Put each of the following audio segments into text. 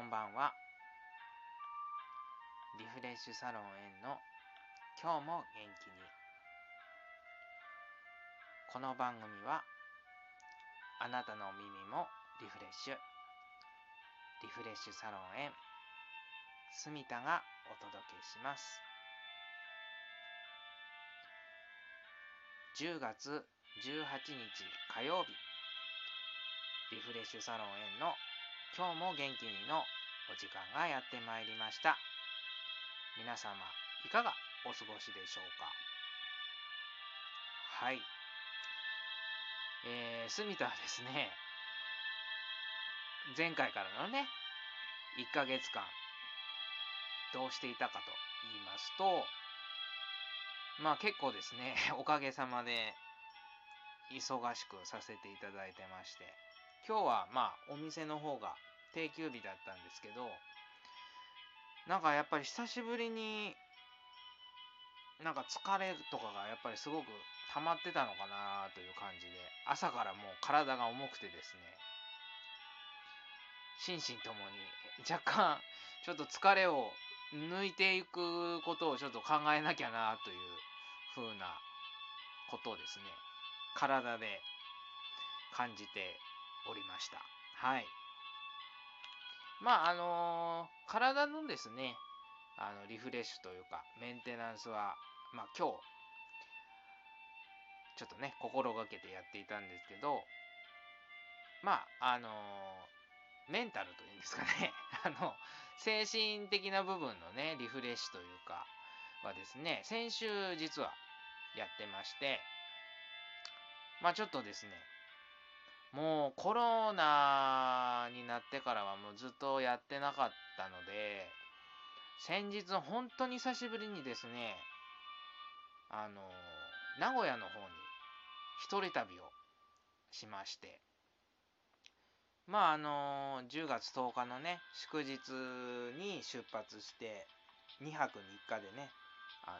こんばんは。リフレッシュサロンへの今日も元気に。この番組はあなたの耳もリフレッシュ。リフレッシュサロンへ住田がお届けします。10月18日火曜日。リフレッシュサロンへの今日も元気にのお時間がやってまいりました。皆様いかがお過ごしでしょうか？はい。えー、住田はですね前回からのね1ヶ月間どうしていたかと言いますとまあ結構ですね おかげさまで忙しくさせていただいてまして今日はまあお店の方が定休日だったんですけどなんかやっぱり久しぶりになんか疲れとかがやっぱりすごく溜まってたのかなという感じで朝からもう体が重くてですね心身ともに若干ちょっと疲れを抜いていくことをちょっと考えなきゃなという風なことをですね体で感じておりました。はい。まあ、あのー、体のですね、あの、リフレッシュというか、メンテナンスは、まあ、今日、ちょっとね、心がけてやっていたんですけど、まあ、あのー、メンタルというんですかね、あの、精神的な部分のね、リフレッシュというか、はですね、先週実はやってまして、まあちょっとですね、もうコロナになってからはもうずっとやってなかったので、先日本当に久しぶりにですね、あの、名古屋の方に一人旅をしまして、まああの、10月10日のね、祝日に出発して、2泊3日でね、あ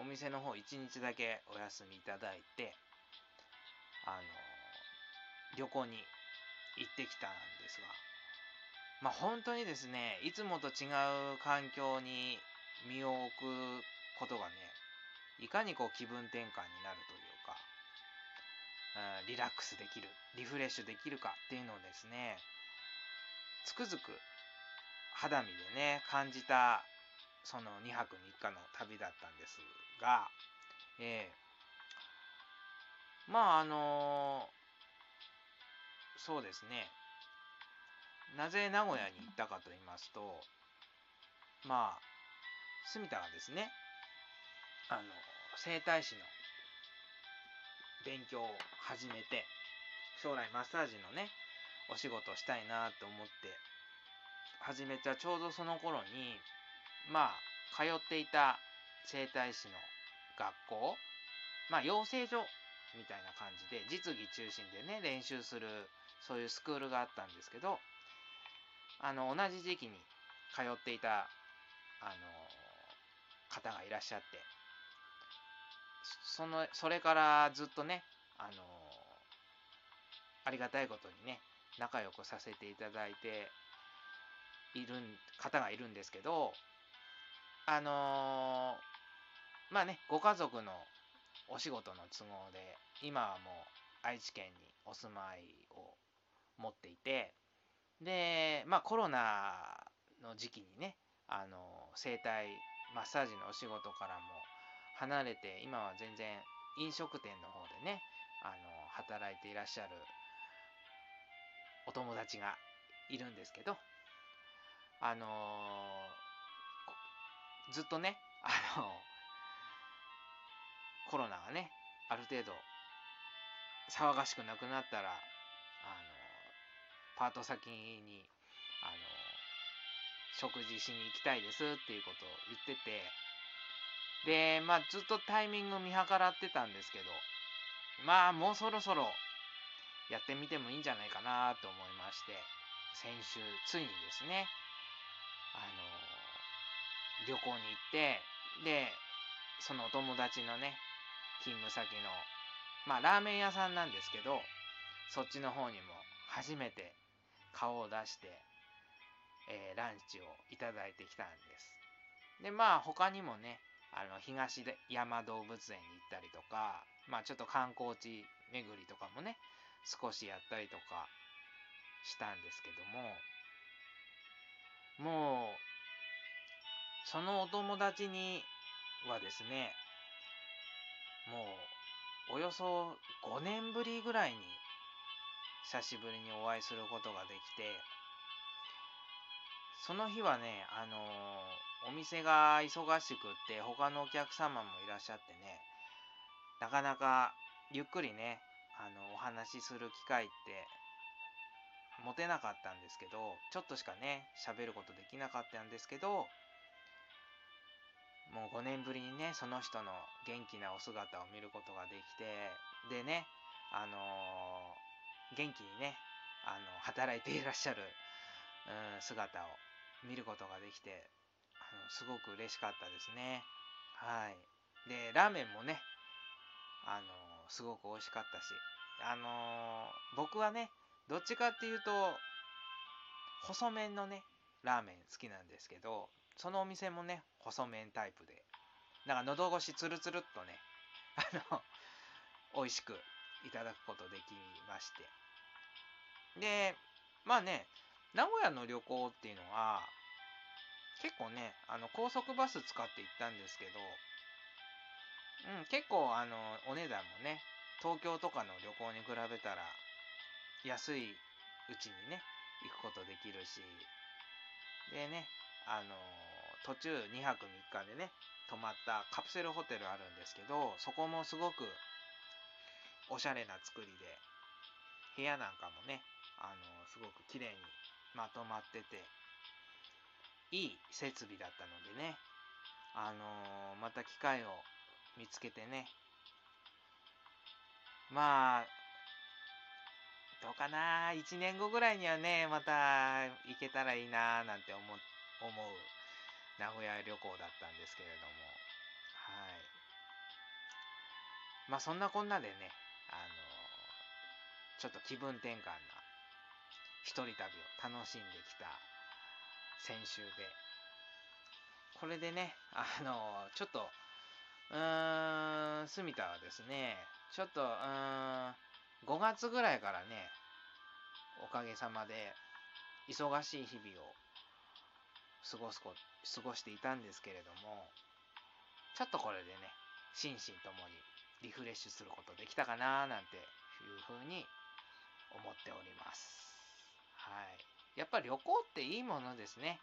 の、お店の方1日だけお休みいただいて、あの、旅行に行ってきたんですが、まあ本当にですね、いつもと違う環境に身を置くことがね、いかにこう気分転換になるというか、うん、リラックスできる、リフレッシュできるかっていうのをですね、つくづく肌身でね、感じた、その2泊3日の旅だったんですが、えー、まああのーそうですね。なぜ名古屋に行ったかと言いますと、まあ、住田がですね、あの、整体師の勉強を始めて、将来マッサージのね、お仕事したいなと思って始めたちょうどその頃に、まあ、通っていた整体師の学校、まあ、養成所みたいな感じで、実技中心でね、練習するそういうスクールがあったんですけど、あの、同じ時期に通っていた、あの、方がいらっしゃって、その、それからずっとね、あの、ありがたいことにね、仲良くさせていただいている方がいるんですけど、あのまあね、ご家族のお仕事の都合で、今はもう愛知県にお住まいを持っていてでまあコロナの時期にねあの整体マッサージのお仕事からも離れて今は全然飲食店の方でねあの働いていらっしゃるお友達がいるんですけどあのずっとねあのコロナがねある程度騒がしくなくなったらパート先にあの食事しに行きたいですっていうことを言ってて。でまあずっとタイミング見計らってたんですけどまあもうそろそろやってみてもいいんじゃないかなと思いまして先週ついにですねあの旅行に行ってでそのお友達のね勤務先のまあラーメン屋さんなんですけどそっちの方にも初めて顔を出してえー、ランチをいただいてきたんです。でまあ他にもねあの東山動物園に行ったりとかまあちょっと観光地巡りとかもね少しやったりとかしたんですけどももうそのお友達にはですねもうおよそ5年ぶりぐらいに久しぶりにお会いすることができてその日はねあのー、お店が忙しくって他のお客様もいらっしゃってねなかなかゆっくりねあのお話しする機会って持てなかったんですけどちょっとしかね喋ることできなかったんですけどもう5年ぶりにねその人の元気なお姿を見ることができてでねあのー、元気にねあの働いていらっしゃる、うん、姿を見ることができてあのすごく嬉しかったですねはいでラーメンもねあの、すごく美味しかったしあの、僕はねどっちかっていうと細麺のねラーメン好きなんですけどそのお店もね、細麺タイプで、なんか喉越しつるつるっとね、あの、美味しくいただくことできまして。で、まあね、名古屋の旅行っていうのは、結構ね、あの、高速バス使って行ったんですけど、うん、結構あの、お値段もね、東京とかの旅行に比べたら、安いうちにね、行くことできるし、でね、あの途中2泊3日でね泊まったカプセルホテルあるんですけどそこもすごくおしゃれな作りで部屋なんかもねあのすごく綺麗にまとまってていい設備だったのでね。あのまた機会を見つけてね。まあどうかな。1年後ぐらいにはねまた行けたらいいななんて思思う名古屋旅行だったんですけれども、はい。まあそんなこんなでね、あの、ちょっと気分転換な一人旅を楽しんできた先週で、これでね、あの、ちょっと、うーん、住田はですね、ちょっと、うーん、5月ぐらいからね、おかげさまで、忙しい日々を過ごすこ過ごしていたんですけれどもちょっとこれでね心身ともにリフレッシュすることできたかななんていうふうに思っております。はい。やっぱり旅行っていいものですね。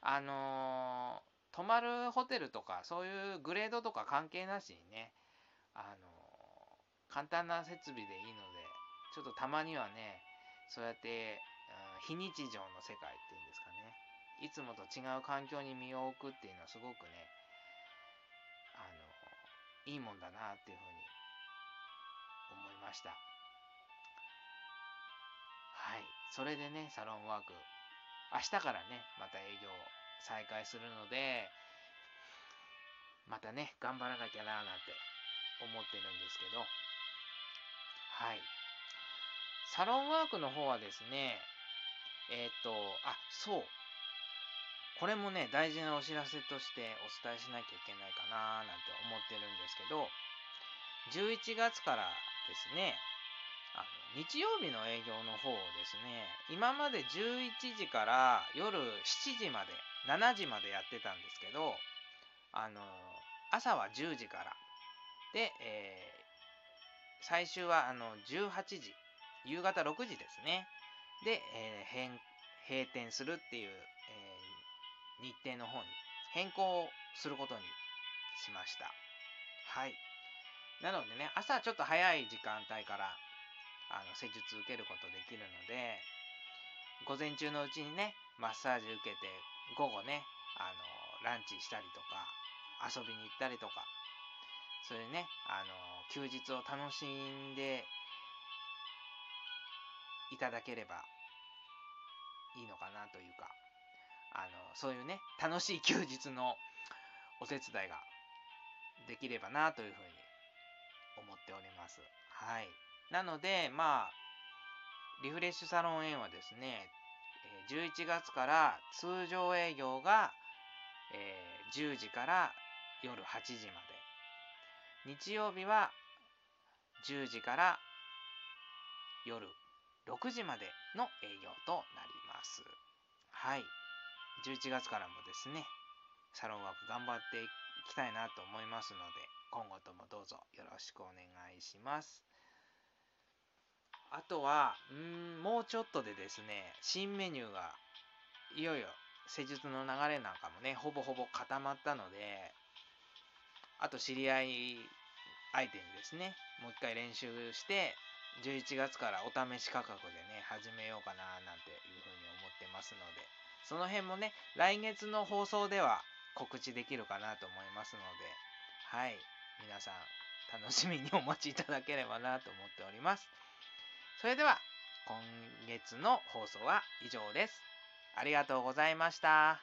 あのー、泊まるホテルとかそういうグレードとか関係なしにねあのー、簡単な設備でいいのでちょっとたまにはねそうやって、うん、非日常の世界っていうんですかね。いつもと違う環境に身を置くっていうのはすごくねあのいいもんだなっていうふうに思いました。はい。それでねサロンワーク。明日からねまた営業再開するのでまたね頑張らなきゃなーなんて思ってるんですけど。はい。サロンワークの方はですねえっ、とあそう。これもね、大事なお知らせとしてお伝えしなきゃいけないかななんて思ってるんですけど、11月からですね、あの日曜日の営業の方をですね、今まで11時から夜7時まで、7時までやってたんですけど、あの、朝は10時から、で、えー、最終はあの18時、夕方6時ですね。で、えー、閉店するっていう、え日程の方に変更することにしました。はい。なのでね、朝ちょっと早い時間帯からあの施術受けることできるので、午前中のうちにね、マッサージ受けて、午後ね、あの、ランチしたりとか、遊びに行ったりとか、それでね、あの、休日を楽しんでいただければいいのかなというか、あのそういうね楽しい休日のお手伝いができればなというふうに思っております。はい。なので、まあ、リフレッシュサロン N はですね、11月から通常営業が、え、10時から夜8時まで。日曜日は10時から夜6時までの営業となります。はい。11月からもですねサロンワーク頑張っていきたいなと思いますので今後ともどうぞよろしくお願いします。あとはうんもうちょっとでですね新メニューがいよいよ施術の流れなんかもねほぼほぼ固まったのであと知り合い相手にですねもう一回練習して11月からお試し価格でね始めようかななんていうふうに思ってますのでその辺もね来月の放送では告知できるかなと思いますのではい皆さん楽しみにお待ちいただければなと思っております。それでは今月の放送は以上ですありがとうございました。